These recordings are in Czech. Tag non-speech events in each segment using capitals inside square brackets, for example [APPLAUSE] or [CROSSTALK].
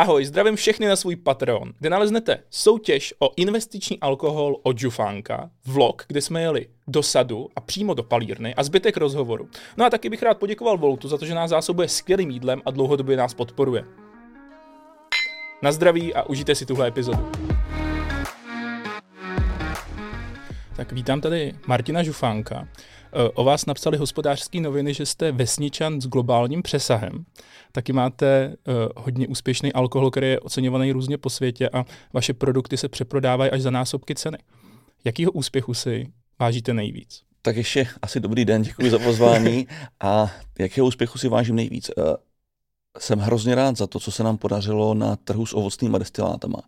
Ahoj, zdravím všechny na svůj Patreon, kde naleznete soutěž o investiční alkohol od Žufánka, vlog, kde jsme jeli do sadu a přímo do palírny a zbytek rozhovoru. No a taky bych rád poděkoval Voltu za to, že nás zásobuje skvělým jídlem a dlouhodobě nás podporuje. Na zdraví a užijte si tuhle epizodu. Tak vítám tady Martina Žufánka. O vás napsali hospodářské noviny, že jste vesničan s globálním přesahem. Taky máte uh, hodně úspěšný alkohol, který je oceňovaný různě po světě a vaše produkty se přeprodávají až za násobky ceny. Jakýho úspěchu si vážíte nejvíc? Tak ještě asi dobrý den, děkuji za pozvání. [LAUGHS] A jakého úspěchu si vážím nejvíc? Uh, jsem hrozně rád za to, co se nám podařilo na trhu s ovocnými destilátama.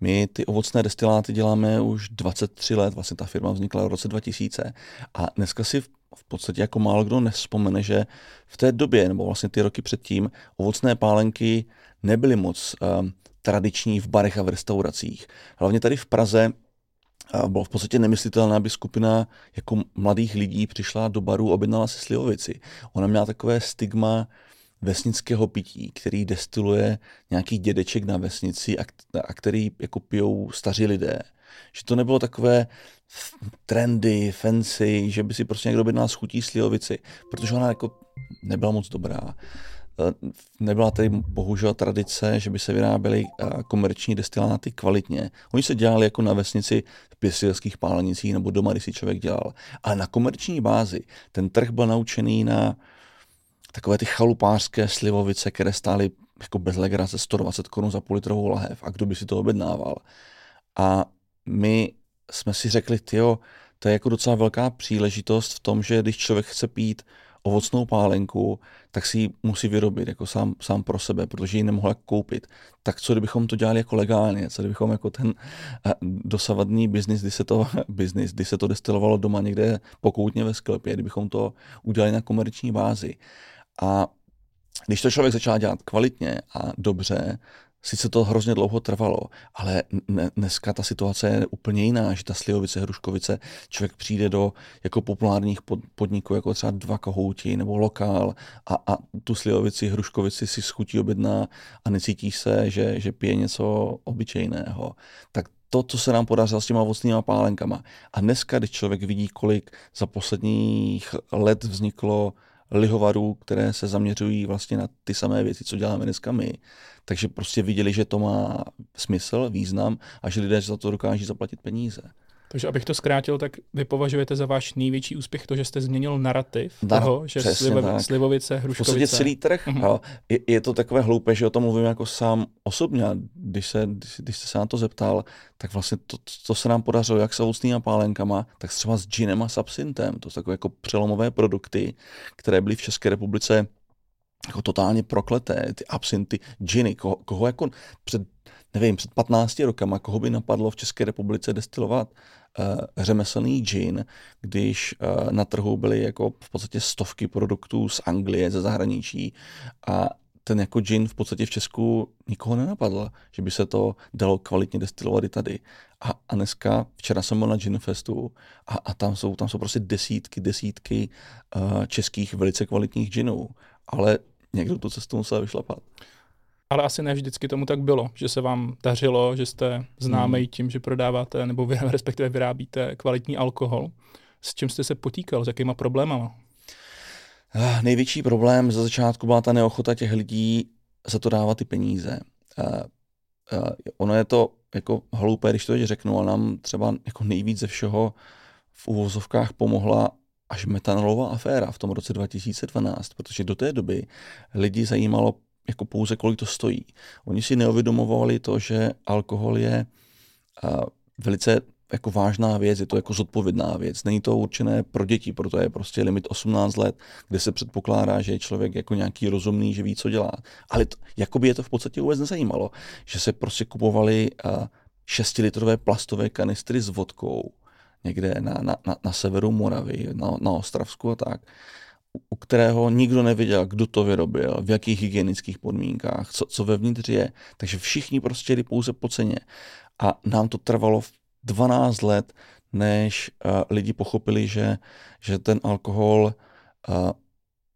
My ty ovocné destiláty děláme už 23 let, vlastně ta firma vznikla v roce 2000 a dneska si v podstatě jako málo kdo nespomene, že v té době, nebo vlastně ty roky předtím, ovocné pálenky nebyly moc uh, tradiční v barech a v restauracích. Hlavně tady v Praze bylo v podstatě nemyslitelné, aby skupina jako mladých lidí přišla do baru, objednala si slivovici. Ona měla takové stigma vesnického pití, který destiluje nějaký dědeček na vesnici a, a který jako pijou staří lidé. Že to nebylo takové trendy, fancy, že by si prostě někdo objednal schutí slivovici, protože ona jako nebyla moc dobrá. E, nebyla tady bohužel tradice, že by se vyráběly e, komerční destiláty kvalitně. Oni se dělali jako na vesnici v pěstilských pálenicích nebo doma, když si člověk dělal. Ale na komerční bázi ten trh byl naučený na takové ty chalupářské slivovice, které stály jako bez legrace 120 korun za půl litrovou lahev. A kdo by si to objednával? A my jsme si řekli, jo, to je jako docela velká příležitost v tom, že když člověk chce pít ovocnou pálenku, tak si ji musí vyrobit jako sám, sám pro sebe, protože ji nemohl koupit. Tak co kdybychom to dělali jako legálně, co kdybychom jako ten eh, dosavadní biznis, kdy se to, [LAUGHS] business, kdy se to destilovalo doma někde pokoutně ve sklepě, kdybychom to udělali na komerční bázi. A když to člověk začal dělat kvalitně a dobře, sice to hrozně dlouho trvalo, ale dneska ta situace je úplně jiná, že ta slivovice, hruškovice, člověk přijde do jako populárních pod, podniků, jako třeba dva kohouti nebo lokál a, a tu slivovici, hruškovici si schutí objedná a necítí se, že, že pije něco obyčejného. Tak to, co se nám podařilo s těma ovocnýma pálenkama. A dneska, když člověk vidí, kolik za posledních let vzniklo lihovarů, které se zaměřují vlastně na ty samé věci, co děláme dneska my. Takže prostě viděli, že to má smysl, význam a že lidé za to dokáží zaplatit peníze. Takže abych to zkrátil, tak vy považujete za váš největší úspěch to, že jste změnil narrativ da, toho, že slivo, slivovice, hruškovice... V podstatě celý trh. Uh-huh. Jo. Je, je to takové hloupé, že o tom mluvím jako sám osobně. Když, se, když, když jste se na to zeptal, tak vlastně to, to se nám podařilo jak s ovocnými pálenkama, tak třeba s ginem a s absintem. To jsou takové jako přelomové produkty, které byly v České republice jako totálně prokleté, ty absinty, giny, koho, koho jako před, nevím, před 15 rokama, koho by napadlo v České republice destilovat uh, řemeslný gin, když uh, na trhu byly jako v podstatě stovky produktů z Anglie, ze zahraničí a ten jako gin v podstatě v Česku nikoho nenapadl, že by se to dalo kvalitně destilovat i tady. A, a dneska, včera jsem byl na Gin Festu a, a tam, jsou, tam jsou prostě desítky, desítky uh, českých velice kvalitních ginů. Ale někdo tu cestu musel vyšlapat. Ale asi ne vždycky tomu tak bylo, že se vám dařilo, že jste známý hmm. tím, že prodáváte nebo vy, [LAUGHS] respektive vyrábíte kvalitní alkohol. S čím jste se potýkal, s jakýma problémama? Uh, největší problém za začátku byla ta neochota těch lidí za to dávat ty peníze. Uh, uh, ono je to jako hloupé, když to teď řeknu, ale nám třeba jako nejvíc ze všeho v uvozovkách pomohla až metanolová aféra v tom roce 2012, protože do té doby lidi zajímalo jako pouze, kolik to stojí. Oni si neuvědomovali to, že alkohol je uh, velice jako vážná věc, je to jako zodpovědná věc. Není to určené pro děti, proto je prostě limit 18 let, kde se předpokládá, že je člověk jako nějaký rozumný, že ví, co dělá. Ale to, jakoby je to v podstatě vůbec nezajímalo, že se prostě kupovali uh, 6-litrové plastové kanistry s vodkou, někde na, na, na, na severu Moravy, na, na Ostravsku a tak, u kterého nikdo nevěděl, kdo to vyrobil, v jakých hygienických podmínkách, co, co vevnitř je. Takže všichni prostě jeli pouze po ceně. A nám to trvalo 12 let, než uh, lidi pochopili, že, že ten alkohol uh,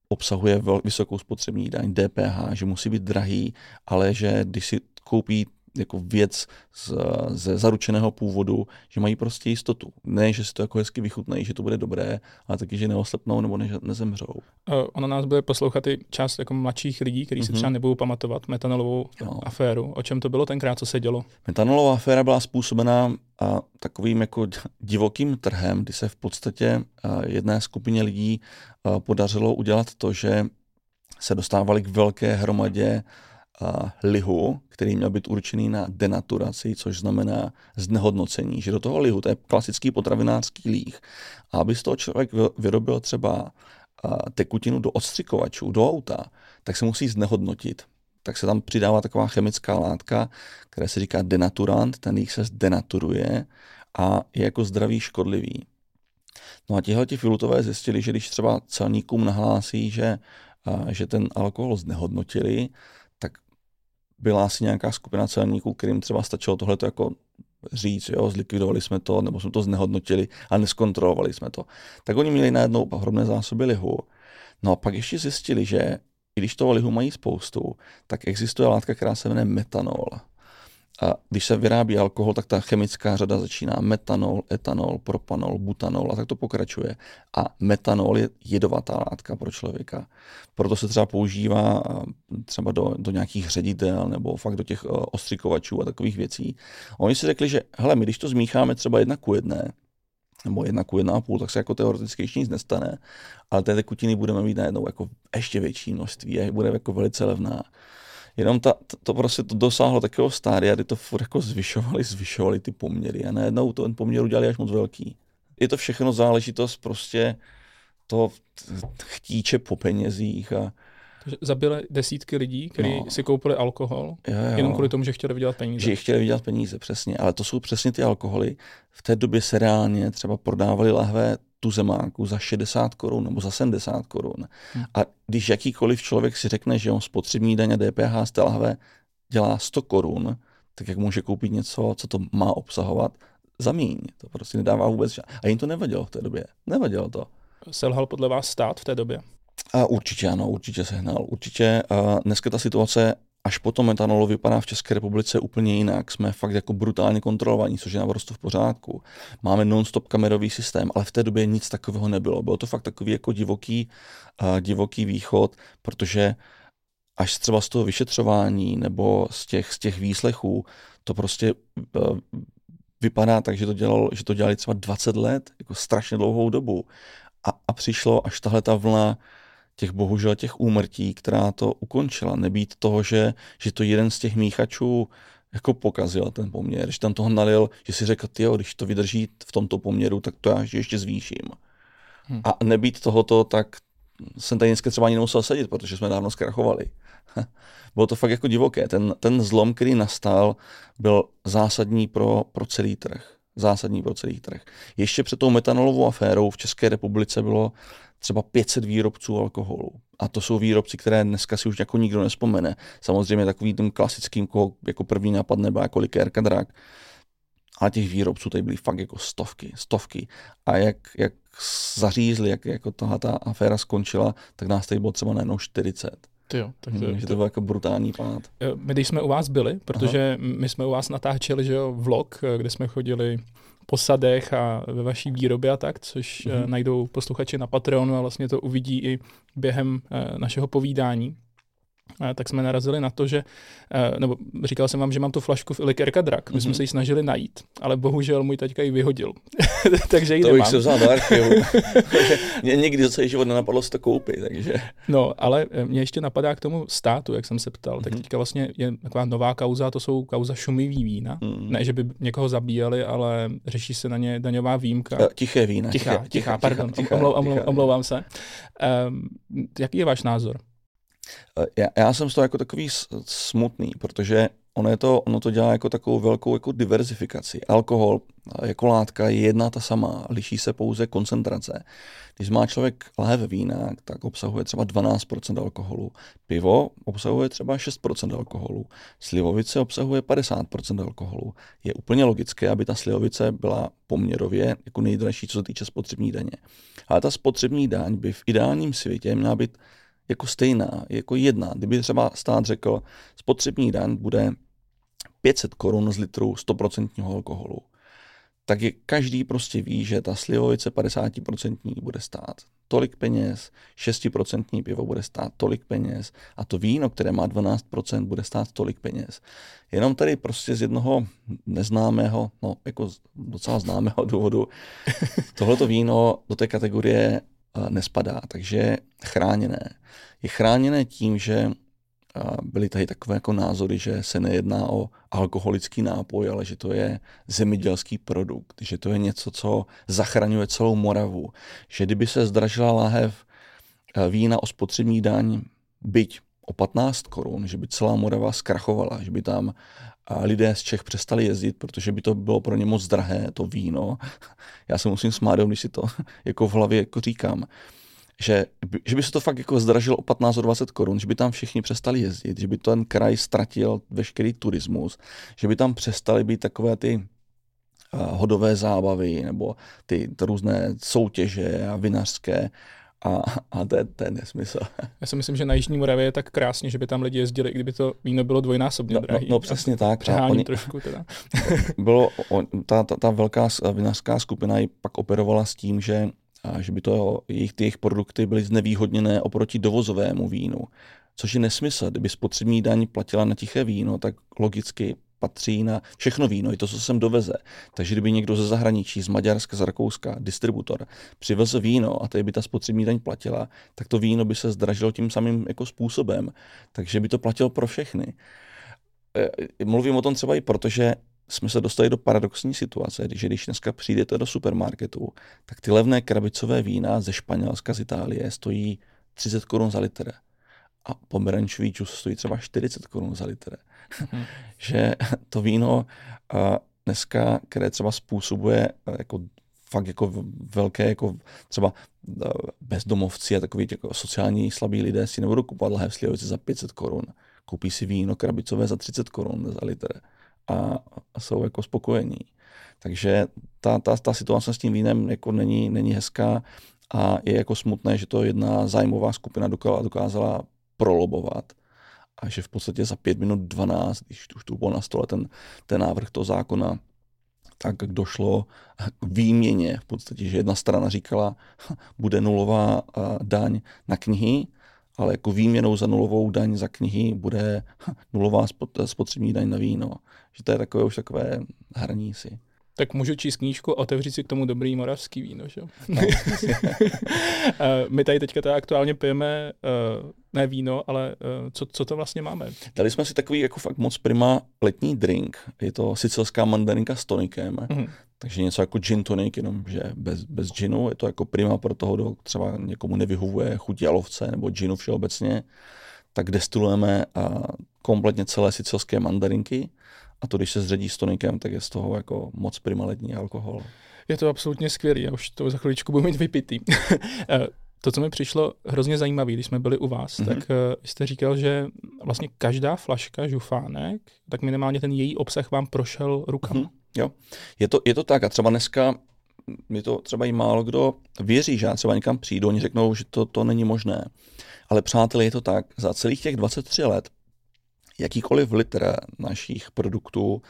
obsahuje vysokou spotřební daň, DPH, že musí být drahý, ale že když si koupí jako věc z, ze zaručeného původu, že mají prostě jistotu. Ne, že si to jako hezky vychutnají, že to bude dobré, ale taky, že neoslepnou nebo ne, nezemřou. Uh, ono nás bude poslouchat i část jako mladších lidí, kteří mm-hmm. si mhm. třeba nebudou pamatovat metanolovou jo. aféru. O čem to bylo tenkrát, co se dělo? Metanolová aféra byla způsobená a takovým jako divokým trhem, kdy se v podstatě jedné skupině lidí podařilo udělat to, že se dostávali k velké hromadě lihu, který měl být určený na denaturaci, což znamená znehodnocení, že do toho lihu, to je klasický potravinářský líh, a aby z toho člověk vyrobil třeba tekutinu do odstřikovačů, do auta, tak se musí znehodnotit. Tak se tam přidává taková chemická látka, která se říká denaturant, ten líh se zdenaturuje a je jako zdravý škodlivý. No a tihle ti filutové zjistili, že když třeba celníkům nahlásí, že, že ten alkohol znehodnotili, byla asi nějaká skupina celníků, kterým třeba stačilo tohle jako říct, jo, zlikvidovali jsme to, nebo jsme to znehodnotili a neskontrolovali jsme to. Tak oni měli najednou ohromné zásoby lihu. No a pak ještě zjistili, že i když toho lihu mají spoustu, tak existuje látka, která se jmenuje metanol. A když se vyrábí alkohol, tak ta chemická řada začíná metanol, etanol, propanol, butanol a tak to pokračuje. A metanol je jedovatá látka pro člověka. Proto se třeba používá třeba do, do nějakých ředidel nebo fakt do těch ostřikovačů a takových věcí. A oni si řekli, že hele, my když to zmícháme třeba jedna ku jedné, nebo jedna ku jedna a půl, tak se jako teoreticky ještě nic nestane, ale té tekutiny budeme mít najednou jako ještě větší množství a bude jako velice levná. Jenom ta, to, to prostě to dosáhlo takového stádia, kdy to furt jako zvyšovali, zvyšovali ty poměry a najednou to ten poměr udělali až moc velký. Je to všechno záležitost prostě toho chtíče po penězích a zabili desítky lidí, kteří no. si koupili alkohol, jo, jo. jenom kvůli tomu, že chtěli vydělat peníze. Že chtěli vydělat peníze, přesně. Ale to jsou přesně ty alkoholy. V té době se reálně třeba prodávali lahve tu zemáku za 60 korun nebo za 70 korun. Hmm. A když jakýkoliv člověk si řekne, že on spotřební daň a DPH z té lahve dělá 100 korun, tak jak může koupit něco, co to má obsahovat, za míň. To prostě nedává vůbec žádný. A jim to nevadilo v té době. Nevadilo to. Selhal podle vás stát v té době? A určitě ano, určitě sehnal. Určitě. A dneska ta situace až po tom metanolu vypadá v České republice úplně jinak. Jsme fakt jako brutálně kontrolovaní, což je naprosto v pořádku. Máme non-stop kamerový systém, ale v té době nic takového nebylo. Bylo to fakt takový jako divoký, uh, divoký východ, protože až třeba z toho vyšetřování nebo z těch, z těch výslechů to prostě uh, vypadá tak, že to, dělalo, že to dělali třeba 20 let, jako strašně dlouhou dobu. A, a přišlo až tahle ta vlna těch bohužel těch úmrtí, která to ukončila. Nebýt toho, že, že to jeden z těch míchačů jako pokazil ten poměr, že tam toho nalil, že si řekl, jo, když to vydrží v tomto poměru, tak to já ještě zvýším. Hmm. A nebýt tohoto, tak jsem tady dneska třeba ani nemusel sedět, protože jsme dávno zkrachovali. [LAUGHS] Bylo to fakt jako divoké. Ten, ten zlom, který nastal, byl zásadní pro, pro celý trh. Zásadní pro celý trh. Ještě před tou metanolovou aférou v České republice bylo třeba 500 výrobců alkoholu. A to jsou výrobci, které dneska si už jako nikdo nespomene. Samozřejmě takový tím klasickým, koho jako první napadne, byla jako likérka drak. Ale těch výrobců tady byly fakt jako stovky, stovky. A jak, jak zařízli, jak jako tohle ta aféra skončila, tak nás tady bylo třeba najednou 40. Jo, tak to, hmm, že to byl jako brutální pád. My když jsme u vás byli, protože Aha. my jsme u vás natáčeli že jo, vlog, kde jsme chodili posadech a ve vaší výrobě a tak, což mm-hmm. najdou posluchači na Patreonu a vlastně to uvidí i během uh, našeho povídání tak jsme narazili na to, že, eh, nebo říkal jsem vám, že mám tu flašku v Ilikerka Drak. My mm-hmm. jsme mhm. se ji snažili najít, ale bohužel můj taťka ji vyhodil. [LAUGHS] takže ji to nemám. bych se vzal do archivu. [LAUGHS] mě nikdy za celý život nenapadlo si to koupit, takže... No, ale eh, mě ještě napadá k tomu státu, jak jsem se ptal. Mm-hmm. Tak mhm. teďka vlastně je taková nová kauza, to jsou kauza šumivý vína. Mm-hmm. Ne, že by někoho zabíjeli, ale řeší se na ně daňová výjimka. Uh, tiché vína. Tichá, tichá, tichá pardon, tichá, omlou, omlou, omlouvám se. Um, jaký je váš názor? Eh, já, já jsem z toho jako takový smutný, protože ono, je to, ono to dělá jako takovou velkou jako diverzifikaci. Alkohol eh, jako látka je jedna ta sama, liší se pouze koncentrace. Když má člověk lahve vína, tak obsahuje třeba 12% alkoholu. Pivo obsahuje třeba 6% alkoholu. Slivovice obsahuje 50% alkoholu. Je úplně logické, aby ta slivovice byla poměrově jako nejdražší, co se týče spotřební daně. Ale ta spotřební daň by v ideálním světě měla být jako stejná, jako jedna. Kdyby třeba stát řekl, spotřební daň bude 500 korun z litru 100% alkoholu, tak je, každý prostě ví, že ta slivovice 50% bude stát tolik peněz, 6% pivo bude stát tolik peněz a to víno, které má 12%, bude stát tolik peněz. Jenom tady prostě z jednoho neznámého, no jako docela známého [LAUGHS] důvodu, tohleto víno do té kategorie nespadá, takže chráněné. Je chráněné tím, že byly tady takové jako názory, že se nejedná o alkoholický nápoj, ale že to je zemědělský produkt, že to je něco, co zachraňuje celou Moravu, že kdyby se zdražila láhev vína o spotřební daň, byť o 15 korun, že by celá Morava zkrachovala, že by tam eh, lidé z Čech přestali jezdit, protože by to bylo pro ně moc drahé, to víno. Já se musím smát, když si to [LAUGHS] jako v hlavě jako říkám že, že by se to fakt jako zdražilo o 15-20 korun, že by tam všichni přestali jezdit, že by ten kraj ztratil veškerý turismus, že by tam přestaly být takové ty uh, hodové zábavy nebo ty různé soutěže a vinařské a, a to, je, to je nesmysl. Já si myslím, že na Jižní Moravě je tak krásně, že by tam lidi jezdili, i kdyby to víno bylo dvojnásobně no, drahé. No, no přesně tak. Přeháním oni, trošku teda. [LAUGHS] bylo, on, ta, ta, ta velká vinařská skupina ji pak operovala s tím, že a že by to jejich, ty jejich produkty byly znevýhodněné oproti dovozovému vínu. Což je nesmysl. Kdyby spotřební daň platila na tiché víno, tak logicky patří na všechno víno, i to, co sem doveze. Takže kdyby někdo ze zahraničí, z Maďarska, z Rakouska, distributor, přivez víno a tady by ta spotřební daň platila, tak to víno by se zdražilo tím samým jako způsobem. Takže by to platilo pro všechny. E, mluvím o tom třeba i proto, že jsme se dostali do paradoxní situace, že když dneska přijdete do supermarketu, tak ty levné krabicové vína ze Španělska, z Itálie stojí 30 korun za litr. A pomerančový džus stojí třeba 40 korun za litr. [LAUGHS] Že to víno dneska, které třeba způsobuje jako fakt jako velké, jako třeba bezdomovci a takový jako sociální slabí lidé si nebudou kupovat lahé slivovice za 500 korun. Koupí si víno krabicové za 30 korun za litr a, a jsou jako spokojení. Takže ta, ta, ta situace s tím vínem jako není, není hezká a je jako smutné, že to jedna zájmová skupina dokázala prolobovat a že v podstatě za pět minut 12, když už tu byl na stole ten, ten návrh toho zákona, tak došlo k výměně v podstatě, že jedna strana říkala, bude nulová daň na knihy ale jako výměnou za nulovou daň za knihy bude nulová spotřební daň na víno. Že to je takové už takové hraní si. Tak můžu číst knížku, otevřít si k tomu dobrý moravský víno, že? No. [LAUGHS] Eh, my tady teďka teda aktuálně pijeme uh, ne víno, ale uh, co, co to vlastně máme? Dali jsme si takový jako fakt moc prima letní drink. Je to sicilská mandarinka s tonikem. Mm-hmm. Takže něco jako gin tonic, jenom že bez, bez ginu. Je to jako prima pro toho, kdo třeba někomu nevyhovuje chuť jalovce nebo ginu všeobecně. Tak destilujeme a kompletně celé sicilské mandarinky a to, když se zředí s tonikem, tak je z toho jako moc primaletní alkohol. Je to absolutně skvělý, já už to za chviličku budu mít vypitý. [LAUGHS] Eh, to, co mi přišlo hrozně zajímavé, když jsme byli u vás, mm-hmm. tak uh, jste říkal, že vlastně každá flaška žufánek, tak minimálně ten její obsah vám prošel rukama. Mm-hmm. Jo, je to, je to tak a třeba dneska mi to třeba i málo kdo věří, že já třeba někam přijdu, oni řeknou, že to, to není možné. Ale přátelé, je to tak, za celých těch 23 let jakýkoliv litr našich produktů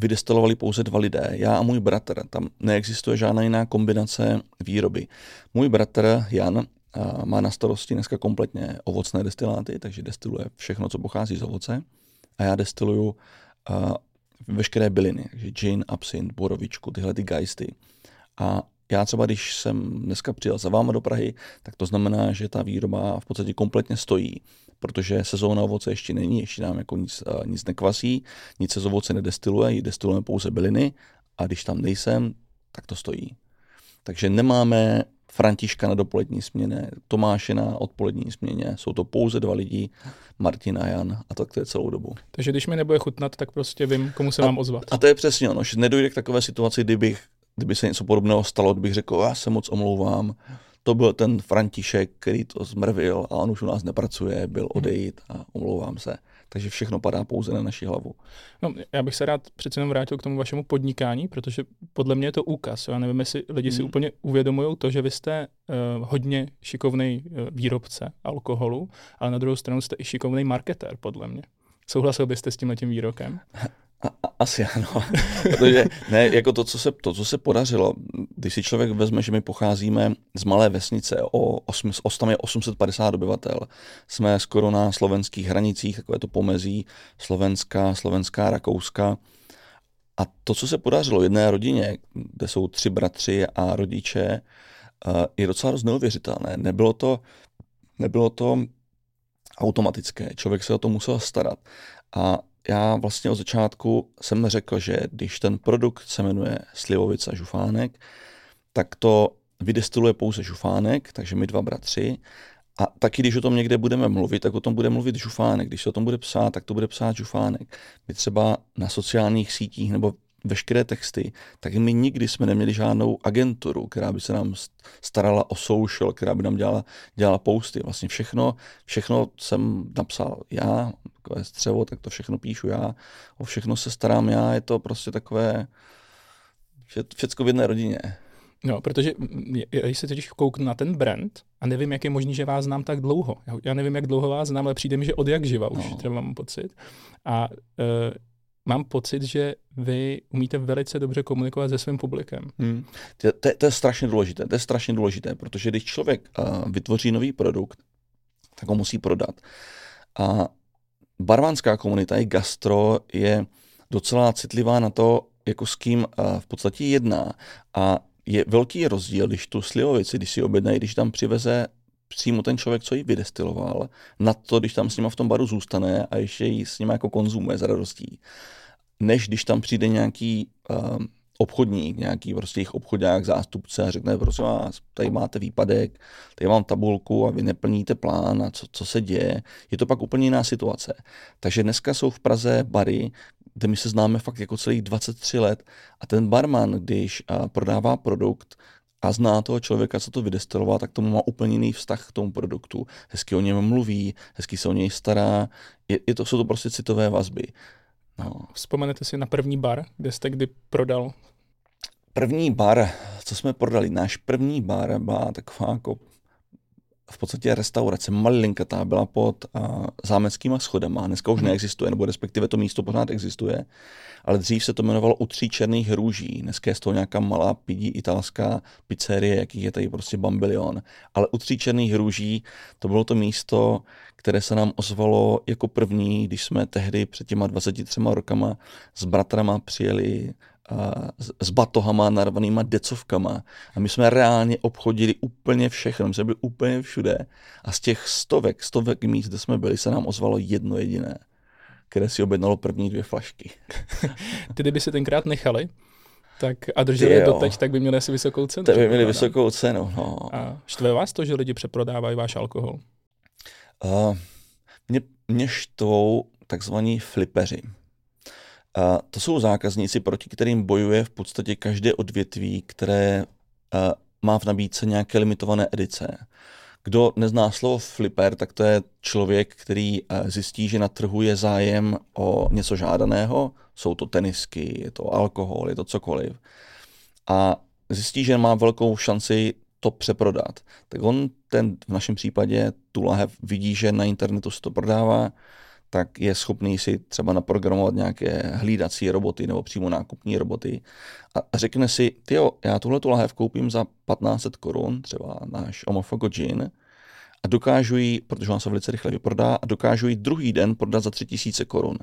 vydestilovali pouze dva lidé, já a můj bratr. Tam neexistuje žádná jiná kombinace výroby. Můj bratr Jan má na starosti dneska kompletně ovocné destiláty, takže destiluje všechno, co pochází z ovoce. A já destiluju veškeré byliny, takže gin, absint, borovičku, tyhle ty geisty. A já třeba, když jsem dneska přijel za váma do Prahy, tak to znamená, že ta výroba v podstatě kompletně stojí protože sezóna ovoce ještě není, ještě nám jako nic, uh, nic nekvasí, nic se z ovoce nedestiluje, destilujeme pouze byliny a když tam nejsem, tak to stojí. Takže nemáme Františka na dopolední směně, Tomáše na odpolední směně, jsou to pouze dva lidi, Martin a Jan a tak to je celou dobu. Takže když mi nebude chutnat, tak prostě vím, komu se a, mám ozvat. A to je přesně ono, že nedojde k takové situaci, kdybych, kdyby se něco podobného stalo, kdybych řekl, já se moc omlouvám, to byl ten František, který to zmrvil a on už u nás nepracuje, byl mhm. odejít a omlouvám se. takže všechno padá pouze na naši hlavu. No, já bych se rád přece jenom vrátil k tomu vašemu podnikání, protože podle mě je to úkaz. Já nevím, jestli lidi hmm. si úplně uvědomují to, že vy jste uh, hodně šikovný uh, výrobce alkoholu, ale na druhou stranu jste i šikovný marketér, podle mě. Souhlasil byste s tím výrokem? [LAUGHS] A, asi ano, [LAUGHS] protože ne, jako to co, se, to, co se podařilo, když si člověk vezme, že my pocházíme z malé vesnice, o, o tam je 850 obyvatel, jsme skoro na slovenských hranicích, takové to pomezí Slovenska, Slovenská, Rakouska. A to, co se podařilo jedné rodině, kde jsou tři bratři a rodiče, eh, je docela dost neuvěřitelné. Nebylo to, nebylo to automatické, člověk se o to musel starat. A já vlastně od začátku jsem řekl, že když ten produkt se jmenuje Slivovica žufánek, tak to vydestiluje pouze žufánek, takže my dva bratři. A taky, když o tom někde budeme mluvit, tak o tom bude mluvit žufánek. Když se o tom bude psát, tak to bude psát žufánek. My třeba na sociálních sítích nebo veškeré texty, tak my nikdy jsme neměli žádnou agenturu, která by se nám starala o social, která by nám dělala, dělala posty. Vlastně všechno, všechno jsem napsal já, takové střevo, tak to všechno píšu já, o všechno se starám já, je to prostě takové všecko v jedné rodině. No, protože když se totiž kouknu na ten brand a nevím, jak je možný, že vás znám tak dlouho. Já nevím, jak dlouho vás znám, ale přijde mi, že od jak živa už, no. třeba mám pocit. A uh, mám pocit, že vy umíte velice dobře komunikovat se svým publikem. Hmm. To, to, to je strašně důležité. To je strašně důležité, protože když člověk uh, vytvoří nový produkt, tak ho musí prodat. A barmanská komunita i gastro je docela citlivá na to, jako s kým uh, v podstatě jedná. A je velký rozdíl, když tu slivovici, když si objednají, když tam přiveze přímo ten člověk, co ji vydestiloval, na to, když tam s nima v tom baru zůstane a ještě ji s nima jako konzumuje z radostí než když tam přijde nějaký uh, obchodník, nějaký prostě jejich obchodák, zástupce a řekne, prosím vás, tady máte výpadek, tady mám tabulku a vy neplníte plán a co, co se děje. Je to pak úplně jiná situace. Takže dneska jsou v Praze bary, kde my se známe fakt jako celých 23 let a ten barman, když uh, prodává produkt, a zná toho člověka, co to vydestiloval, tak tomu má úplně jiný vztah k tomu produktu. Hezky o něm mluví, hezky se o něj stará. Je, je to, jsou to prostě citové vazby. No. Vzpomenete si na první bar, kde jste kdy prodal? První bar, co jsme prodali, náš první bar byla taková jako v podstatě restaurace malinkatá, byla pod uh, zámeckýma schodama, dneska už hmm. neexistuje, nebo respektive to místo pořád existuje, ale dřív se to jmenovalo U tří černých růží, dneska je to nějaká malá pidí italská pizzerie, jakých je tady prostě bambilion, ale U tří černých růží to bylo to místo, které se nám ozvalo jako první, když jsme tehdy před těma 23 rokama s bratrama přijeli s batohama narvanýma decovkama a my jsme reálně obchodili úplně všechno, my jsme byli úplně všude a z těch stovek, stovek míst, kde jsme byli, se nám ozvalo jedno jediné, které si objednalo první dvě flašky. [LAUGHS] Ty, kdyby se tenkrát nechali, tak a drželi je doteď, tak by měli asi vysokou cenu. Tak by měli vysokou cenu, no. A štve vás to, že lidi přeprodávají váš alkohol? Uh, mě, mě štvou takzvaní flipeři. Uh, to jsou zákazníci, proti kterým bojuje v podstatě každé odvětví, které má v nabídce nějaké limitované edice. Kdo nezná slovo flipper, tak to je člověk, který zjistí, že na trhu je zájem o něco žádaného. Jsou to tenisky, je to alkohol, je to cokoliv. A zjistí, že má velkou šanci to přeprodat. Tak on ten v našem případě tu lahev vidí, že na internetu se to prodává, tak je schopný si třeba naprogramovat nějaké hlídací roboty nebo přímo nákupní roboty a řekne si, jo, já tuhle tu lahev koupím za 1500 korun, třeba náš Omofogo Gin, a dokážu ji, protože on se velice rychle vyprodá, a dokážu ji druhý den prodat za 3000 korun.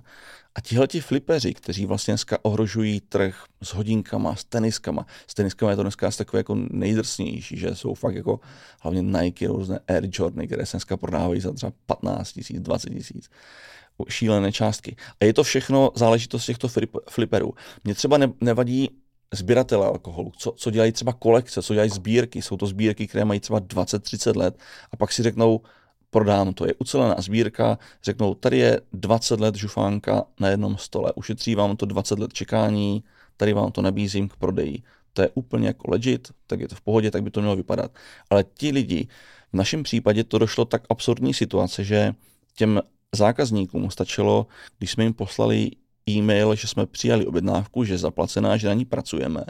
A tihle ti flipeři, kteří vlastně dneska ohrožují trh s hodinkama, s teniskama, s teniskama je to dneska asi takové jako nejdrsnější, že jsou fakt jako hlavně Nike, různé Air Jordany, které se dneska prodávají za třeba 15 tisíc, 20 tisíc šílené částky. A je to všechno záležitost těchto fliperů. Mě třeba nevadí sběratele alkoholu, co, co dělají třeba kolekce, co dělají sbírky. Jsou to sbírky, které mají třeba 20-30 let a pak si řeknou, prodám to. Je ucelená sbírka, řeknou, tady je 20 let žufánka na jednom stole, ušetří vám to 20 let čekání, tady vám to nabízím k prodeji. To je úplně jako legit, tak je to v pohodě, tak by to mělo vypadat. Ale ti lidi, v našem případě to došlo tak absurdní situace, že těm zákazníkům stačilo, když jsme jim poslali e-mail, že jsme přijali objednávku, že je zaplacená, že na ní pracujeme.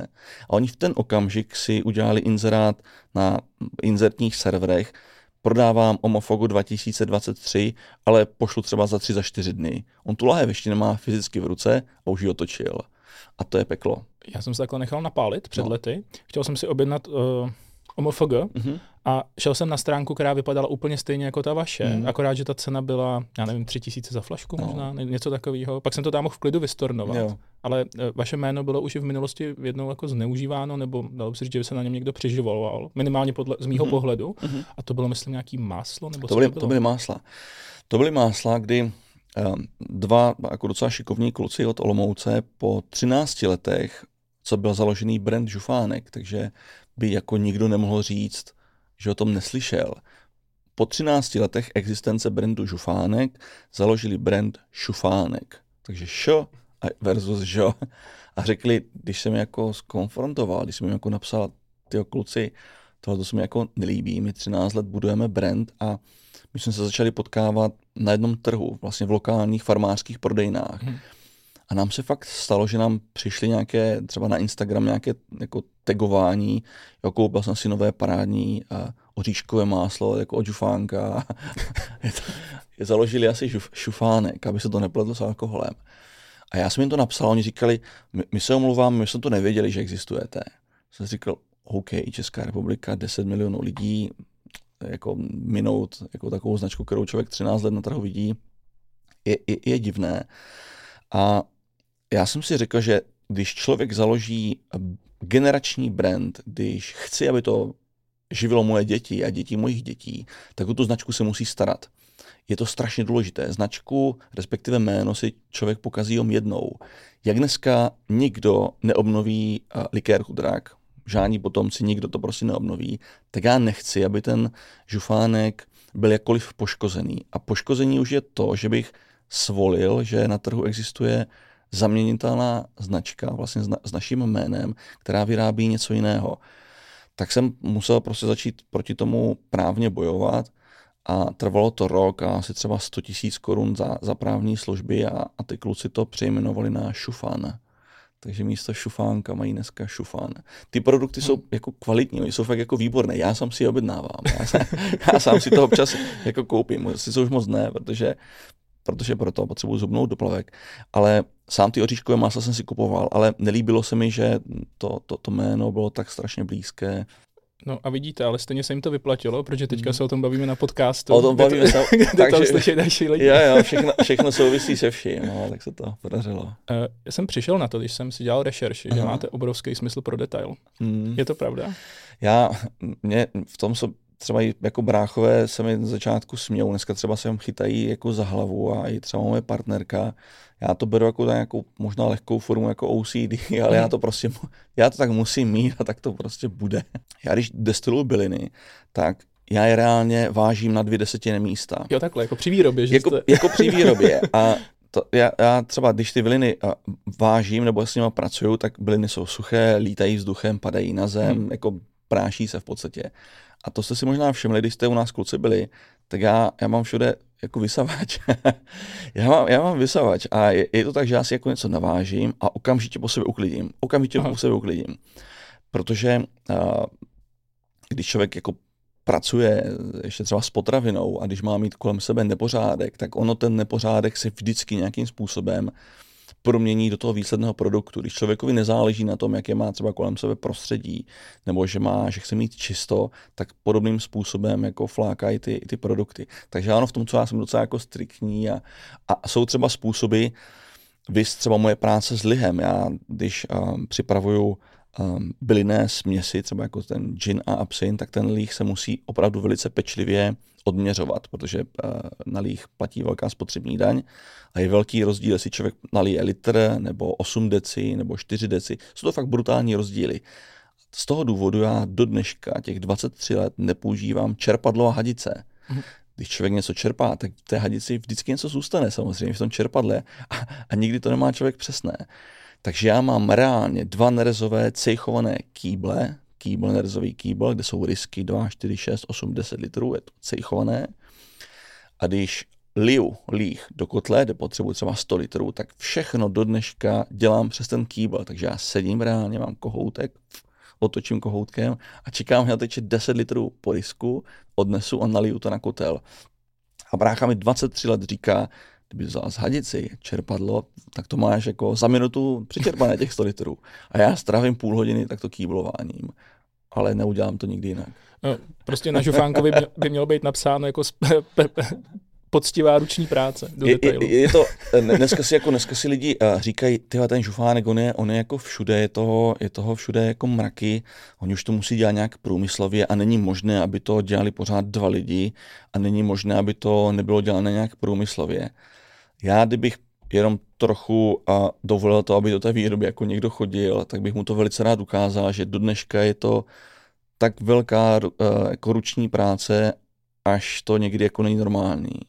A oni v ten okamžik si udělali inzerát na inzertních serverech, prodávám Omofogu 2023, ale pošlu třeba za tři, za čtyři dny. On tu lahev ještě nemá fyzicky v ruce a už ji otočil. A to je peklo. Já jsem se takhle nechal napálit před no. lety. Chtěl jsem si objednat uh, OMFG mm-hmm. a šel jsem na stránku, která vypadala úplně stejně jako ta vaše, mm. akorát, že ta cena byla, já nevím, tři tisíce za flašku no. možná, něco takového. Pak jsem to tam mohl v klidu vystornovat, jo. ale uh, vaše jméno bylo už i v minulosti jednou jako zneužíváno, nebo dalo by si říct, že by se na něm někdo přiživoval, minimálně podle, z mýho mm-hmm. pohledu. Mm-hmm. A to bylo, myslím, nějaký máslo? Nebo to, byly, to, bylo? to byly másla. To byly másla, kdy Ehm, dva jako docela šikovní kluci od Olomouce po 13 letech, co byl založený brand Žufánek, takže by jako nikdo nemohl říct, že o tom neslyšel. Po 13 letech existence brandu Žufánek založili brand Šufánek. Takže šo versus žo. A řekli, když jsem jako skonfrontoval, když jsem jim jako napsal, ty kluci, tohle se mi jako nelíbí, my 13 let budujeme brand a my jsme se začali potkávat na jednom trhu, vlastně v lokálních farmářských prodejnách. Hmm. A nám se fakt stalo, že nám přišly nějaké, třeba na Instagram nějaké jako tagování, jako koupil jsem si nové parádní a oříškové máslo, jako od žufánka. [LAUGHS] je, to, je založili asi žuf, šufánek, aby se to nepletlo s alkoholem. A já jsem jim to napsal, oni říkali, my, my se omluváme, my jsme to nevěděli, že existujete. Jsem říkal, OK, Česká republika, 10 milionů lidí, jako minout jako takovou značku, kterou člověk 13 let na trhu vidí, je, je, je divné. A já jsem si řekl, že když člověk založí generační brand, když chci, aby to živilo moje děti a děti mojich dětí, tak o tu značku se musí starat. Je to strašně důležité. Značku, respektive jméno si člověk pokazí om jednou. Jak dneska nikdo neobnoví likér chudrák, žádní potomci, nikdo to prostě neobnoví, tak já nechci, aby ten žufánek byl jakkoliv poškozený. A poškození už je to, že bych svolil, že na trhu existuje zaměnitelná značka vlastně s, na, s naším jménem, která vyrábí něco jiného. Tak jsem musel prostě začít proti tomu právně bojovat a trvalo to rok a asi třeba 100 tisíc korun za, za právní služby a, a ty kluci to přejmenovali na šufán takže místo šufánka mají dneska šufán. Ty produkty jsou hmm. jako kvalitní, jsou fakt jako výborné. Já sám si je objednávám. Já, sám, [LAUGHS] já sám si to občas jako koupím. Sice už moc ne, protože, protože proto potřebuji zubnou doplavek. Ale sám ty oříškové másla jsem si kupoval, ale nelíbilo se mi, že to, to, to jméno bylo tak strašně blízké No a vidíte, ale stejně se jim to vyplatilo, protože teďka mhm. se o tom bavíme na podcastu. O tom bavíme se, [LAUGHS] takže, tam slyší další lidi. Jo, jo, všechno, všechno souvisí se vším, no, tak se to podařilo. Uh, já jsem přišel na to, když jsem si dělal rešerši, Aha. že máte obrovský smysl pro detail. Hmm. Je to pravda? Já, mě v tom so, třeba i jako bráchové se mi na začátku smějou, dneska třeba se jim chytají jako za hlavu a i třeba moje partnerka, já to beru jako nějakou možná lehkou formu jako OCD, [LAUGHS] ale mm. já to prostě, já to tak musím mít a tak to prostě bude. Já když destiluju byliny, tak já je reálně vážím na dvě desetiny místa. Jo, takhle, jako při výrobě, že jako, jste... jako při výrobě. [LAUGHS] A to, já, já třeba, když ty byliny vážím nebo s nimi pracuju, tak byliny jsou suché, lítají vzduchem, padají na zem, hmm. jako práší se v podstatě. A to jste si možná všimli, když jste u nás kluci byli, tak já, já mám všude jako vysavač. [LAUGHS] já, mám, já mám vysavač a je, je to tak, že já si jako něco navážím a okamžitě po sebe uklidím. Okamžitě Aha. po sebe uklidím. Protože uh, když člověk jako pracuje ještě třeba s potravinou a když má mít kolem sebe nepořádek, tak ono ten nepořádek se vždycky nějakým způsobem promění do toho výsledného produktu. Když člověkovi nezáleží na tom, jaké má třeba kolem sebe prostředí, nebo že má, že chce mít čisto, tak podobným způsobem jako flákají ty, ty produkty. Takže ano, v tom, co já jsem docela jako striktní a, a jsou třeba způsoby, vy třeba moje práce s lihem. Já, když um, připravuju um, bylinné směsi, třeba jako ten gin a absint, tak ten líh se musí opravdu velice pečlivě odměřovat, protože uh, na líh platí velká spotřební daň a je velký rozdíl, jestli člověk nalije litr nebo 8 deci nebo 4 deci. Jsou to fakt brutální rozdíly. Z toho důvodu já do dneška, těch 23 let, nepoužívám čerpadlo a hadice. Mhm. Když člověk něco čerpá, tak v té hadici vždycky něco zůstane samozřejmě v tom čerpadle a, a nikdy to nemá člověk přesné. Takže já mám reálně dva nerezové cejchované kýble, kýbl, nerezový kýbl, kde jsou risky 2, 4, 6, 8, 10 litrů, je to cejchované. A když liju líh do kotle, kde potřebuji třeba 100 litrů, tak všechno do dneška dělám přes ten kýbl. Takže já sedím reálně, mám kohoutek, otočím kohoutkem a čekám, že teče 10 litrů po disku, odnesu a naliju to na kotel. A brácha mi 23 let říká, kdyby vzal z hadici čerpadlo, tak to máš jako za minutu přičerpané těch 100 litrů. A já strávím půl hodiny takto kýblováním, ale neudělám to nikdy jinak. No, prostě na žufánkovi by mělo být napsáno jako [LAUGHS] poctivá ruční práce do je, je, je, to, dneska si, jako, dneska si lidi uh, říkají, tyhle ten žufánek, on je, on je jako všude, je toho, je toho všude jako mraky, oni už to musí dělat nějak průmyslově a není možné, aby to dělali pořád dva lidi a není možné, aby to nebylo dělané nějak průmyslově. Já, kdybych jenom trochu a dovolil to, aby do té výroby jako někdo chodil, tak bych mu to velice rád ukázal, že do dneška je to tak velká uh, jako ruční práce, až to někdy jako není normální.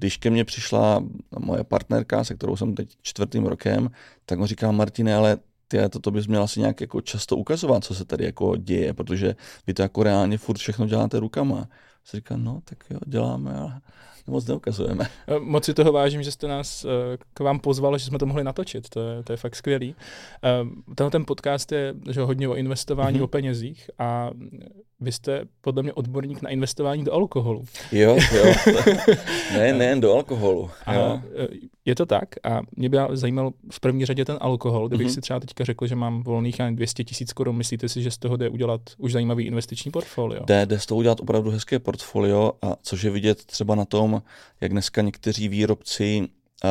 Když ke mně přišla moje partnerka, se kterou jsem teď čtvrtým rokem, tak mu říká, Martine, ale ty, to, to bys měl asi nějak jako často ukazovat, co se tady jako děje, protože vy to jako reálně furt všechno děláte rukama. Jsem říkal, no tak jo, děláme, ale moc neukazujeme. Eh, moc si toho vážím, že jste nás eh, k vám pozval, že jsme to mohli natočit. To je, to je fakt skvělý. Eh, tenhle ten podcast je že hodně o investování, mm-hmm. o penězích a vy jste podle mě odborník na investování do alkoholu. Jo, jo. [LAUGHS] ne, nejen do alkoholu. A jo. Je to tak a mě by zajímal v první řadě ten alkohol. Kdybych mm-hmm. si třeba teďka řekl, že mám volných 200 tisíc korun, myslíte si, že z toho jde udělat už zajímavý investiční portfolio? Jde, jde z toho udělat opravdu hezké portfolio, a což je vidět třeba na tom, jak dneska někteří výrobci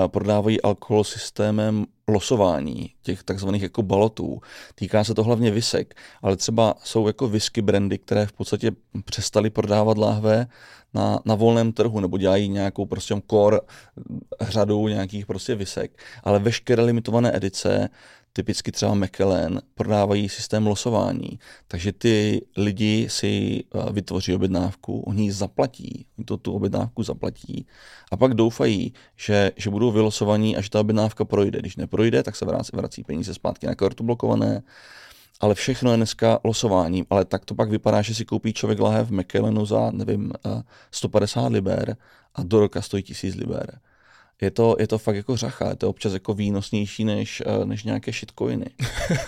prodávají alkohol systémem losování těch takzvaných jako balotů. Týká se to hlavně visek, ale třeba jsou jako whisky brandy, které v podstatě přestali prodávat láhve na, na volném trhu nebo dělají nějakou prostě core řadu nějakých prostě visek, ale veškeré limitované edice typicky třeba McKellen, prodávají systém losování. Takže ty lidi si eh, vytvoří objednávku, oni ji zaplatí, oni to tu objednávku zaplatí a pak doufají, že, že budou vylosovaní a že ta objednávka projde. Když neprojde, tak se vrací, vrací peníze zpátky na kartu blokované, ale všechno je dneska losováním, ale tak to pak vypadá, že si koupí člověk lahev v McKellenu za, nevím, 150 eh, liber a do roka stojí 1000 liber je to, je to fakt jako řacha, je to občas jako výnosnější než, eh, než nějaké shitcoiny.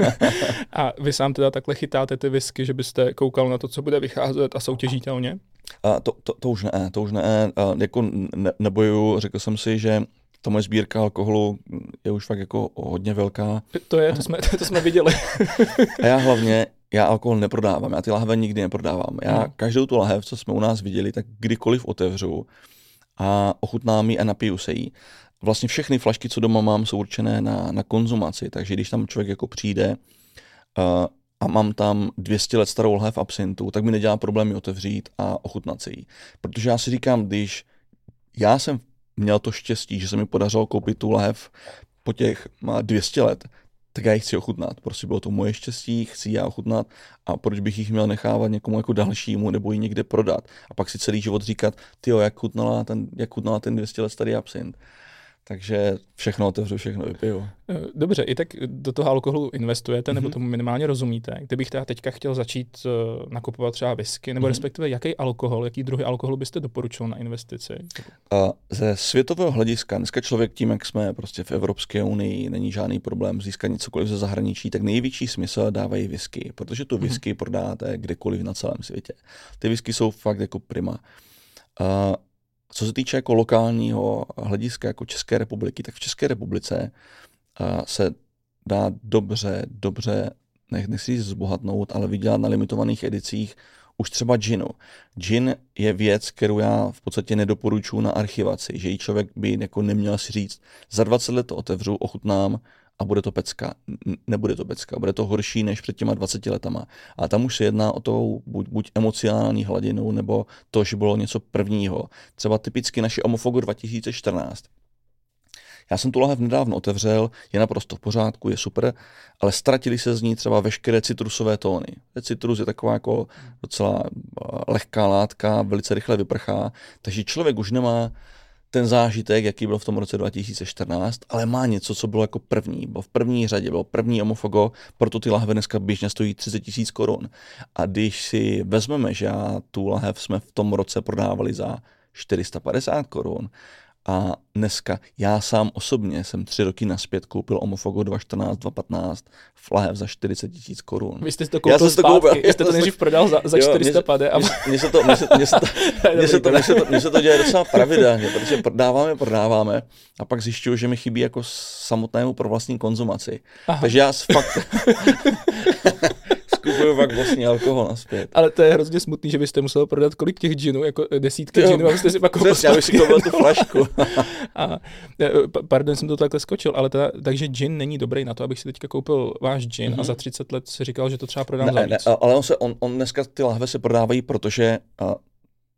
[LAUGHS] a vy sám teda takhle chytáte ty whisky, že byste koukal na to, co bude vycházet a soutěžíte o ně? A to, to, to už ne, to už ne, a jako ne, nebojuju, řekl jsem si, že ta moje sbírka alkoholu je už fakt jako hodně velká. To je, to jsme, [LAUGHS] to jsme viděli. a já hlavně, já alkohol neprodávám, já ty lahve nikdy neprodávám. Já no. každou tu lahev, co jsme u nás viděli, tak kdykoliv otevřu a ochutnám ji a napiju se jí. Vlastně všechny flašky, co doma mám, jsou určené na, na konzumaci, takže když tam člověk jako přijde uh, a mám tam 200 let starou lahev absintu, tak mi nedělá problém ji otevřít a ochutnat si ji. Protože já si říkám, když já jsem měl to štěstí, že se mi podařilo koupit tu lahev po těch 200 let, tak já ji chci ochutnat. Prostě bylo to moje štěstí, chci já ochutnat a proč bych jich měl nechávat někomu jako dalšímu nebo ji někde prodat. A pak si celý život říkat, ty jak chutnala ten, jak chutnala ten 200 let starý absint takže všechno otevřu, všechno vypiju. Eh, dobře, i tak do toho alkoholu investujete, mm-hmm. nebo mhm. tomu minimálně rozumíte. Kdybych teda teďka chtěl začít uh, nakupovat třeba whisky, nebo mm-hmm. respektive jaký alkohol, jaký druhy alkoholu byste doporučil na investici? Uh, ze světového hlediska, dneska člověk tím, jak jsme prostě v Evropské unii, není žádný problém získat cokoliv ze zahraničí, tak největší smysl dávají whisky, protože tu mhm. whisky mm-hmm. prodáte kdekoliv na celém světě. Ty whisky jsou fakt jako prima. Uh, co se týče jako lokálního hlediska jako České republiky, tak v České republice se dá dobře, dobře, nech, nechci říct zbohatnout, ale vydělat na limitovaných edicích už třeba džinu. Džin je věc, kterou já v podstatě nedoporučuji na archivaci, že ji člověk by jako neměl si říct, za 20 let to otevřu, ochutnám, a bude to pecka. Nebude to pecka, bude to horší než před těma 20 letama. A tam už se jedná o to buď, buď emocionální hladinu, nebo to, že bylo něco prvního. Třeba typicky naši Omofogo 2014. Já jsem tu lahev nedávno otevřel, je naprosto v pořádku, je super, ale ztratili se z ní třeba veškeré citrusové tóny. Citrus je taková jako docela lehká látka, velice rychle vyprchá, takže člověk už nemá ten zážitek, jaký byl v tom roce 2014, ale má něco, co bylo jako první. Bylo v první řadě, bylo první Omofogo, proto ty lahve dneska běžně stojí 30 tisíc korun. A když si vezmeme, že já tu lahev jsme v tom roce prodávali za 450 korun A dneska já sám osobně jsem tři roky naspět koupil Omofogo 214, 215 flahev za 40 tisíc korun. Vy jste to koupil já zpátky, to koupil, jste to nejdřív prodal za, za 400 pade. A... Mně se to, se, [LAUGHS] se to, se to, se to, se to děje docela pravidelně, protože prodáváme, prodáváme a pak zjišťuju, že mi chybí jako samotnému pro vlastní konzumaci. Aha. Takže já fakt [LAUGHS] kupuju pak vlastní alkohol naspět. Ale to je hrozně smutný, že byste musel prodat kolik těch džinů, jako desítky džinů, abyste si pak koupil Já bych si koupil tu flašku. [LAUGHS] a, e, pardon, jsem to takhle skočil, ale teda, takže gin není dobrý na to, abych si teďka koupil váš gin mm-hmm. a mhm. za 30 let si říkal, že to třeba prodám ne, za víc. Ne, ale on, se, on, on dneska ty lahve se prodávají, protože a,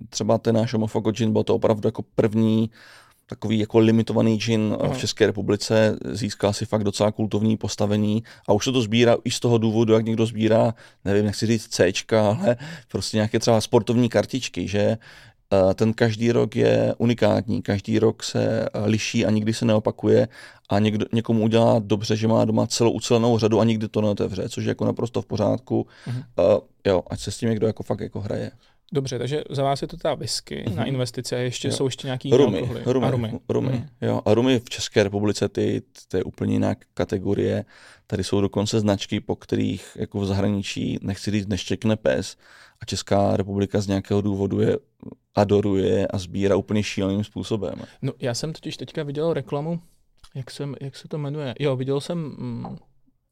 třeba ten náš Omofogo gin byl to opravdu jako první takový jako limitovaný gin Aha. v České republice, získal si fakt docela kultovní postavení a už se to sbírá i z toho důvodu, jak někdo sbírá, nevím, nechci říct C, ale prostě nějaké třeba sportovní kartičky, že eh, ten každý rok je unikátní, každý rok se eh, liší a nikdy se neopakuje a někdo, někomu udělá dobře, že má doma celou ucelenou řadu a nikdy to neotevře, což je jako naprosto v pořádku. Uh, jo, ať se s tím někdo jako fakt jako hraje. Dobře, takže za vás je to ta whisky mm-hmm. na investice a ještě jo. jsou ještě nějaký rumy, alkoholy. Rumy, a rumy. rumy. Mm. Jo. A rumy v České republice, ty, to je úplně jiná kategorie. Tady jsou dokonce značky, po kterých jako v zahraničí, nechci říct, neštěkne pes a Česká republika z nějakého důvodu je adoruje a sbírá úplně šíleným způsobem. No já jsem totiž teďka viděl reklamu, jak, jsem, jak se to jmenuje? Jo, viděl jsem... Mm,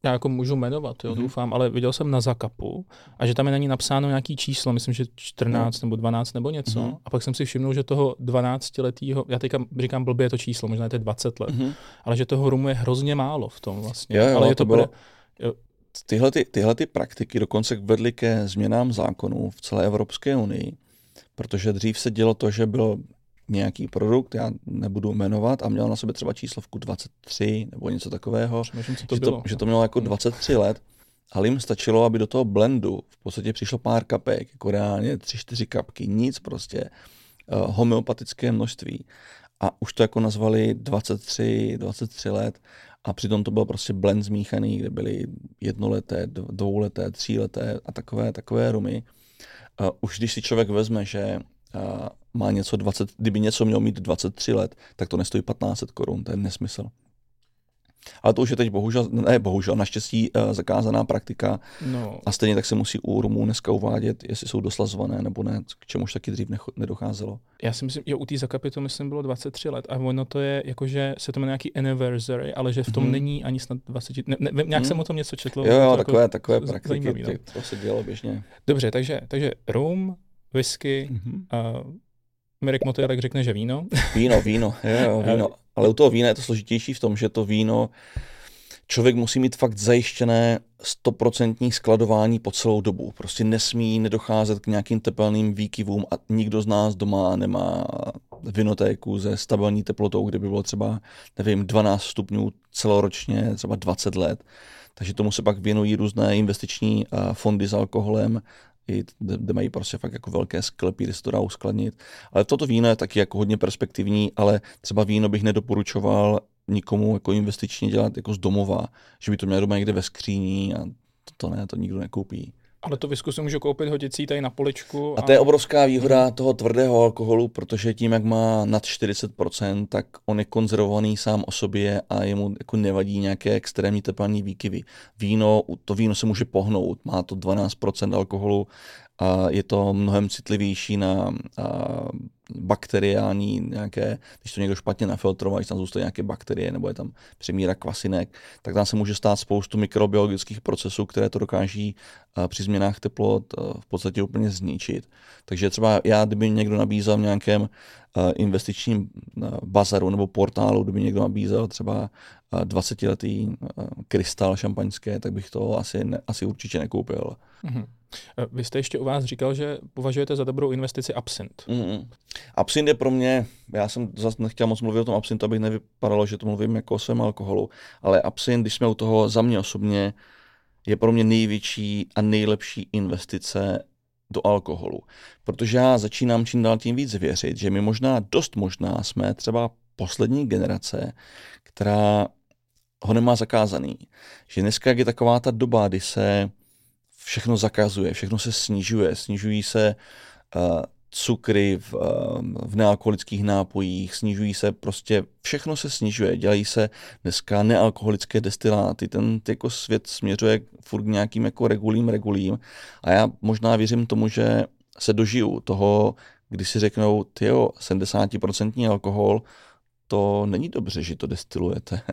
já jako můžu jmenovat, jo, mm-hmm. doufám, ale viděl jsem na zakapu a že tam je na ní napsáno nějaký číslo, myslím, že 14 no. nebo 12 nebo něco. Mm-hmm. A pak jsem si všiml, že toho 12-letého, já teďka říkám blbě to číslo, možná je to 20 let, mm-hmm. ale že toho rumu je hrozně málo v tom vlastně. Jo, jo, ale je to, to bylo, jo. Tyhle, ty, tyhle ty praktiky dokonce vedly ke změnám zákonů v celé Evropské unii, protože dřív se dělo to, že bylo nějaký produkt, já nebudu jmenovat, a měl na sobě třeba číslovku 23 nebo něco takového, Přemýšlím, co to že, bylo. to, že to mělo jako 23 hmm. let, ale jim stačilo, aby do toho blendu v podstatě přišlo pár kapek, jako reálně 3-4 kapky, nic prostě, uh, homeopatické množství. A už to jako nazvali 23, 23 let a přitom to byl prostě blend zmíchaný, kde byly jednoleté, dvouleté, tříleté a takové, takové rumy. Uh, už když si člověk vezme, že uh, má něco 20, kdyby něco mělo mít 23 let, tak to nestojí 1500 korun, to je nesmysl. Ale to už je teď bohužel, ne bohužel, naštěstí uh, zakázaná praktika no. a stejně tak se musí u Rumů dneska uvádět, jestli jsou doslazované nebo ne, k čemuž taky dřív nedocházelo. Já si myslím, jo, u té zakapy to myslím bylo 23 let a ono to je jakože se to jmenuje nějaký anniversary, ale že v tom mm-hmm. není ani snad 20, ne, ne, nějak mm. jsem o tom něco četl. Jo, jo, to takové, jako takové praktiky, zajímavý, no. to se dělo běžně. Dobře, takže, takže rum, whisky, mm-hmm. uh, Mirek Motylek řekne, že víno. [LAUGHS] Víno, víno, jo, víno. Ale u toho vína je to složitější v tom, že to víno člověk musí mít fakt zajištěné stoprocentní skladování po celou dobu. Prostě nesmí nedocházet k nějakým tepelným výkyvům a nikdo z nás doma nemá vinotéku ze stabilní teplotou, kde by bylo třeba, nevím, 12 stupňů celoročně, třeba 20 let. Takže tomu se pak věnují různé investiční fondy s alkoholem, i, kde mají prostě fakt jako velké sklepy, kde se to dá uskladnit. Ale toto víno je taky jako hodně perspektivní, ale třeba víno bych nedoporučoval nikomu jako investičně dělat jako z domova, že by to měl doma někde ve skříni a to, to ne, to nikdo nekoupí. Ale to visku si můžu koupit, hodit si tady na poličku. A... a to je obrovská výhoda hmm. toho tvrdého alkoholu, protože tím, jak má nad 40%, tak on je konzervovaný sám o sobě a jemu jako nevadí nějaké extrémní teplní výkyvy. Víno, to víno se může pohnout, má to 12% alkoholu a je to mnohem citlivější na bakteriální nějaké, když to někdo špatně nafiltroval, když tam zůstaly nějaké bakterie nebo je tam přemíra kvasinek, tak tam se může stát spoustu mikrobiologických procesů, které to dokáží při změnách teplot v podstatě úplně zničit. Takže třeba já, kdyby někdo nabízel v nějakém investičním bazaru nebo portálu, kdyby někdo nabízel třeba 20-letý krystal šampaňské, tak bych to asi, ne, asi určitě nekoupil. Mm-hmm. Vy jste ještě u vás říkal, že považujete za dobrou investici absint. Mm-hmm. Absint je pro mě, já jsem zase nechtěl moc mluvit o tom absintu, abych nevypadalo, že to mluvím jako o svém alkoholu, ale absint, když jsme u toho za mě osobně, je pro mě největší a nejlepší investice do alkoholu. Protože já začínám čím dál tím víc věřit, že my možná, dost možná jsme třeba poslední generace, která ho nemá zakázaný. Že dneska, jak je taková ta doba, kdy se všechno zakazuje, všechno se snižuje, snižují se uh, cukry v, ehm, v nealkoholických nápojích, snižují se prostě, všechno se snižuje, dělají se dneska nealkoholické destiláty, ten jako svět směřuje furt k nějakým jako regulím, regulím a já možná věřím tomu, že se dožiju toho, když si řeknou, tyjo, 70% alkohol, to není dobře, že to destilujete. [LAUGHS]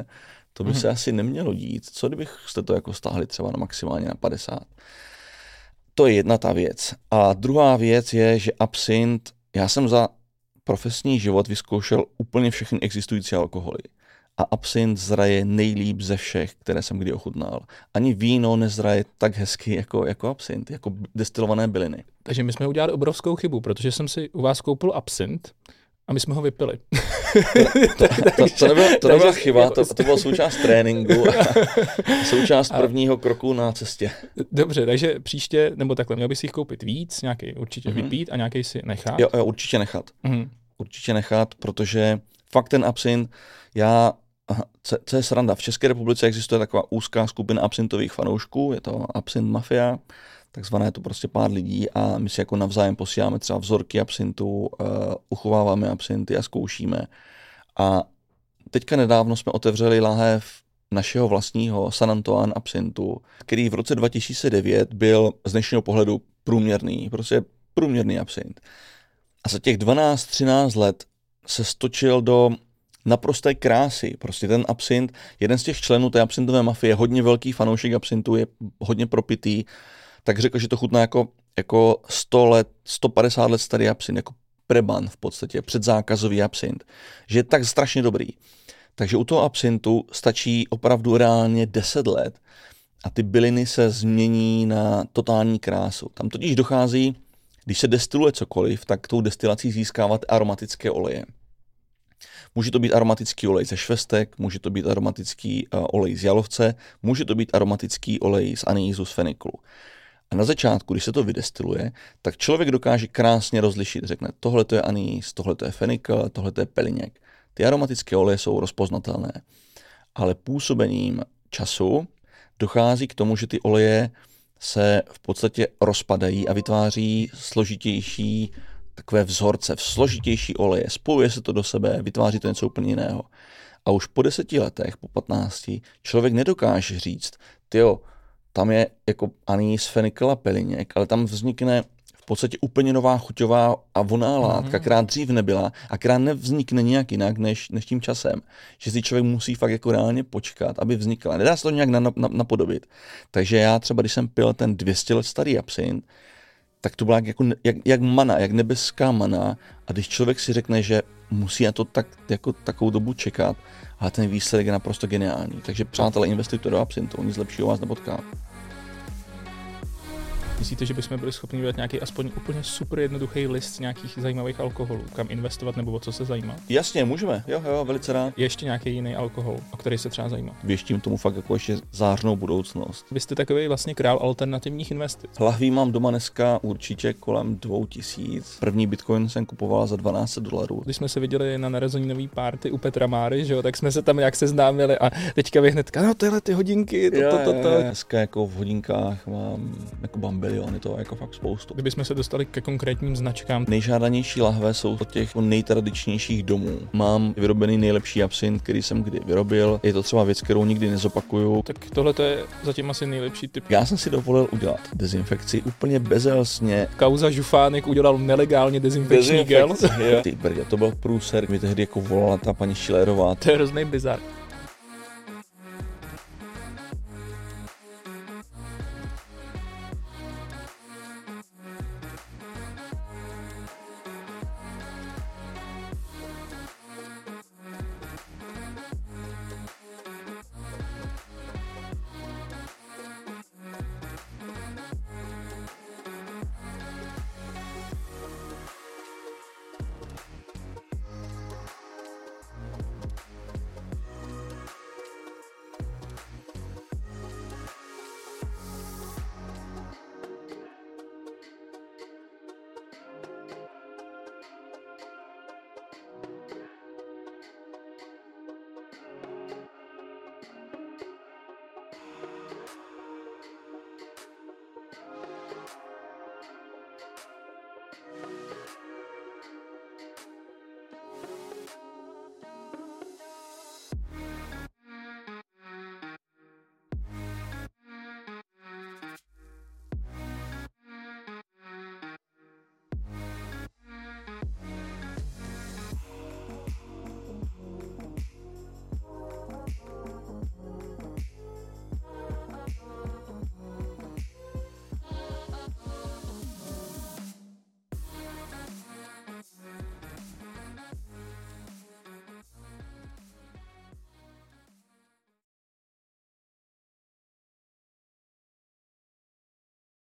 To by hmm. se asi nemělo dít. Co kdybyste to jako stáhli třeba na maximálně na 50? To je jedna ta věc. A druhá věc je, že absint, já jsem za profesní život vyzkoušel úplně všechny existující alkoholy. A absint zraje nejlíp ze všech, které jsem kdy ochutnal. Ani víno nezraje tak hezky jako, jako absint, jako destilované byliny. Takže my jsme udělali obrovskou chybu, protože jsem si u vás koupil absint a my jsme ho vypili. To, to, [LAUGHS] to, nebyla, to nebyla chyba, to, to bylo součást tréninku a [LAUGHS] součást prvního kroku na cestě. Dobře, takže příště, nebo takhle, měl bys jich koupit víc, nějaký určitě mm-hmm. vypít a nějaký si nechat? Jo, jo určitě nechat. Mm-hmm. Určitě nechat, protože fakt ten absint, já co, co je sranda, v České republice existuje taková úzká skupina absintových fanoušků, je to Absint Mafia, takzvané to prostě pár lidí a my si jako navzájem posíláme třeba vzorky absintu, uh, uchováváme absinty a zkoušíme. A teďka nedávno jsme otevřeli lahev našeho vlastního San Antoine absintu, který v roce 2009 byl z dnešního pohledu průměrný, prostě průměrný absint. A za těch 12-13 let se stočil do naprosté krásy. Prostě ten absint, jeden z těch členů té absintové mafie, hodně velký fanoušek absintu, je hodně propitý, tak řekl, že to chutná jako, jako 100 let, 150 let starý absint, jako preban v podstatě, předzákazový absint, že je tak strašně dobrý. Takže u toho absintu stačí opravdu reálně 10 let a ty byliny se změní na totální krásu. Tam totiž dochází, když se destiluje cokoliv, tak tou destilací získávat aromatické oleje. Může to být aromatický olej ze švestek, může to být aromatický uh, olej z jalovce, může to být aromatický olej z anízu z feniklu. A na začátku, když se to vydestiluje, tak člověk dokáže krásně rozlišit. Řekne, tohle to je anýs, tohle to je fenikl, tohle to je peliněk. Ty aromatické oleje jsou rozpoznatelné. Ale působením času dochází k tomu, že ty oleje se v podstatě rozpadají a vytváří složitější takové vzorce, v složitější oleje, spojuje se to do sebe, vytváří to něco úplně jiného. A už po deseti letech, po patnácti, člověk nedokáže říct, tyjo, tam je jako anýs, fenikl a peliněk, ale tam vznikne v podstatě úplně nová chuťová a voná látka, mm-hmm. která dřív nebyla a která nevznikne nějak jinak než, než tím časem. Že si člověk musí fakt jako reálně počkat, aby vznikla. Nedá se to nějak na, na, napodobit. Takže já třeba, když jsem pil ten 200 let starý absint, tak to byla jako, jak, jak mana, jak nebeská mana. A když člověk si řekne, že musí na to tak, jako takovou dobu čekat, ale ten výsledek je naprosto geniální. Takže přátelé, investujte do absintu, nic lepšího vás nepotká. Myslíte, že bychom byli schopni udělat nějaký aspoň úplně super jednoduchý list nějakých zajímavých alkoholů, kam investovat nebo o co se zajímá? Jasně, můžeme, jo, jo, velice rád. Je ještě nějaký jiný alkohol, o který se třeba zajímá? Věštím tomu fakt jako ještě zářnou budoucnost. Vy jste takový vlastně král alternativních investic. Lahví mám doma dneska určitě kolem 2000. První bitcoin jsem kupoval za 12 dolarů. Když jsme se viděli na narozeninový party u Petra Máry, že jo, tak jsme se tam jak seznámili a teďka vy hnedka, no tyhle ty hodinky, to, to, to, to. Dneska jako v hodinkách mám jako bambi miliony, to je jako fakt spoustu. Kdybychom se dostali ke konkrétním značkám. Nejžádanější lahve jsou od těch nejtradičnějších domů. Mám vyrobený nejlepší absint, který jsem kdy vyrobil. Je to třeba věc, kterou nikdy nezopakuju. Tak tohle to je zatím asi nejlepší typ. Já jsem si dovolil udělat dezinfekci úplně bezelsně. Kauza Žufánek udělal nelegálně dezinfekční gel. [LAUGHS] Ty brdě, to byl průser, mi tehdy jako volala ta paní Šilerová. To je hrozný bizar.